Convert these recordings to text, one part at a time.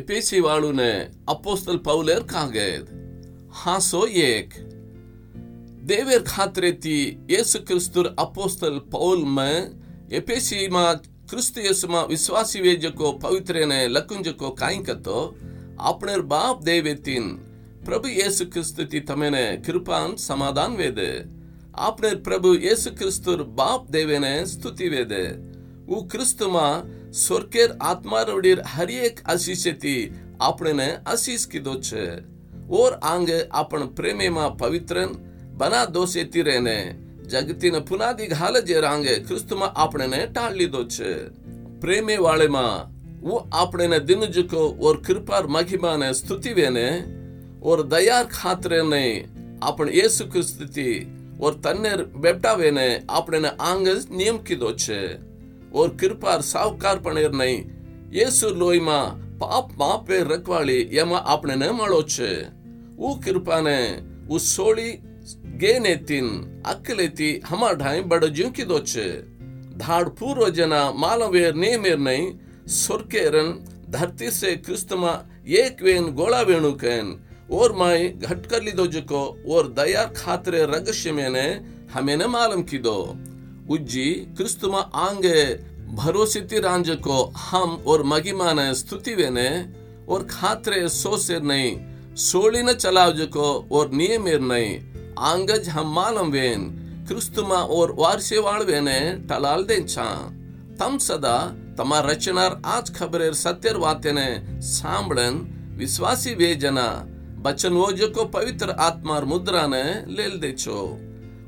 Efesii વાળુને અપોસ્તલ પૌલેર કાંગેદ હાસો એક દેવેર ખાતરેથી యేసు ક્રિસ્તુર અપોસ્તલ પૌલમાં એફેસીમાં ખ્રિસ્ત યેસુમાં વિશ્વાસી વેજકો પવિત્રને લકુંજકો કાંઈકતો આપણેર બાપ દેવેતીન પ્રભુ యేసు ક્રિસ્તુથી તમેને કૃપાન સમાધાન વેદ આપણેર પ્રભુ యేసు ક્રિસ્તુર બાપ દેવેને સ્તુતિ વેદ ઉ ક્રિસ્તુમાં સ્વર્ગેર આત્મારવડીર હરેક આશીષેથી આપણને આશીષ કીધો છે ઓર આંગે આપણ પ્રેમેમાં પવિત્રન બના દોષેથી રહેને જગતીને પુનાદી ઘાલ જે રાંગે ક્રિસ્તુમાં આપણને ટાળ લીધો છે પ્રેમે વાળેમાં હું આપણને દિનજુકો ઓર કૃપાર મહિમાને સ્તુતિવેને ઓર દયાર ખાતરેને આપણે યેસુ ક્રિસ્તુથી ઓર તન્નેર બેટાવેને આપણને આંગ નિયમ કીધો છે ઓર કૃપાર સાવકાર પણ ஒரு கிருப்பார் ಸಾವುಕಾರ್ಪಣೆರ್ ನೈ ಯೇಸು ಲೋಯ್ಮಾ ಪಾಪ್ ಮಾಪೆ ರಕ್ವಾಳಿ ಯಮ ಆಪಣೆನೆ ಮಾಡೋಚೆ ಊ ಕಿರ್ಪಾನೆ ಊ ಸೋಳಿ ಗೇನೆತಿನ್ ಅಕ್ಕಲೆತಿ ಹಮ ಢಾಯಿ ಬಡ ಜ್ಯೂಕಿ धाड़ पूर्व जना मालवेर नेमेर नहीं सुरकेरन धरती से क्रिस्तमा एक वेन गोला वेणु कहन और माई घटकर ली दो जुको और दया खातरे रगश्य में ने हमें ने मालम की दो उज्जी, क्रिस्तुम आंगे, भरोसिति राज को हम और महिमा स्तुति वेने, और खात्रे सो से नहीं सोली चलाव जको और नियमेर नहीं आंगज हम मालम वेन, क्रिस्तुमा और वारसे वाण वेने टलाल देन छा। तम सदा तमा रचनार आज खबरेर सत्यर वाते ने सांबलन विश्वासी वे बचन वो जको पवित्र आत्मार मुद्रा ने लेल देचो।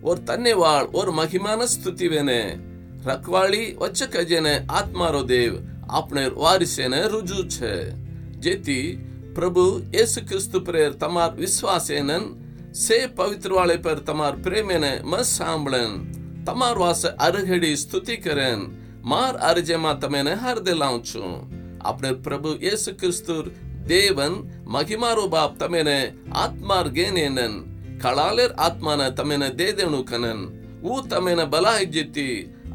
ಓರ್ ತನ್ನೆವಾಳ್ ಓರ್ ಮಹಿಮಾನ ಸ್ತುತಿವೆನೆ રખવાળી વચ્ચે જેને આત્મારો દેવ, આપણે વારસેને રુજુ છે. જેથી પ્રભુ યેસુ ખ્રિસ્તુ પ્રેર તમાર વિશ્વાસેન સે પવિત્રવાળે પર તમાર પ્રેમેને મ સાંભળેન. તમાર વાસે અરઘડી સ્તુતિ કરેન, માર અરજેમાં તમેને હાર્દે લાવું છું આપણે પ્રભુ યેસુ ખ્રિસ્તુ દેવન, મહિમારો બાપ તમેને આત્માર ગેનેનન ಕಳಾಲೆರ್ ಆತ್ಮನ ತಮೆನ ದೇದೆಣು ಕನನ್ ಊ ತಮೆನ ಬಲ ಹೆಜ್ಜಿತಿ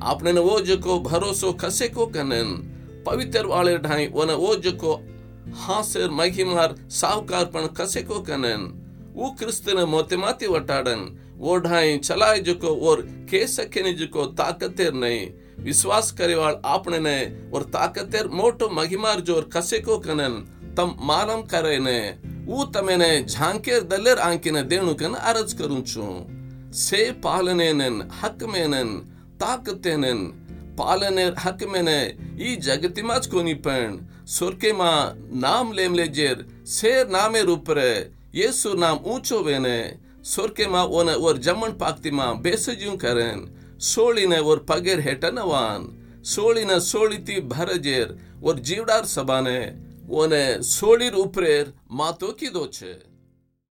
ಆಪಣೆನ ಓಜಕೋ ಭರೋಸೋ ಕಸೆಕೋ ಕನನ್ ಪವಿತ್ರ ವಾಳೆರ್ ಢಾಯಿ ಒನ ಓಜಕೋ ಹಾಸೆರ್ ಮಹಿಮಾರ್ ಸಾಹುಕಾರ್ಪಣ ಕಸೆಕೋ ಕನನ್ ಊ ಕ್ರಿಸ್ತನ ಮೋತೆ ಮಾತಿ ವಟಾಡನ್ वो ढाई चलाए जुको और के सकेने जुको ताकतेर नहीं विश्वास करेवाल आपने ने और ताकतेर मोटो महिमार ज़ोर कसे को कनन तम मालम करे ने ಊತ ಮೇನೆ ಝಾಂಕೇರ್ ದಲ್ಲೆರ್ ಆಂಕಿನ ದೇಣುಕನ್ ಅರಜ್ ಕರುಂಚು ಸೇ ಪಾಲನೇನನ್ ಹಕ್ ಮೇನನ್ ತಾಕತೇನನ್ ಪಾಲನೆರ್ ಹಕ್ ಮೇನೆ ಈ ಜಗತಿಮಾಜ್ ಕೋನಿ ಪಣ್ ಸುರ್ಕೆ ಮಾ ನಾಮ್ ಲೇಮ್ ಲೇಜೇರ್ ಸೇರ್ ನಾಮೆ ರೂಪರೆ ಯೇಸು ನಾಮ್ ಊಚೋ ವೇನೆ ಸೊರ್ಕೆ ಮಾ ಓನ ಒರ್ ಜಮ್ಮಣ್ ಪಾಕ್ತಿಮಾ ಬೇಸಜ್ಯೂ ಕರೆನ್ ಸೋಳಿನ ಒರ್ ಪಗೆರ್ ಹೆಟನವಾನ್ ಸೋಳಿನ ಸೋಳಿತಿ ಭರಜೇರ್ ಒರ್ ಜೀವಡಾರ್ ಸಬಾನೆ 원의 소리 우프레 마토 기도체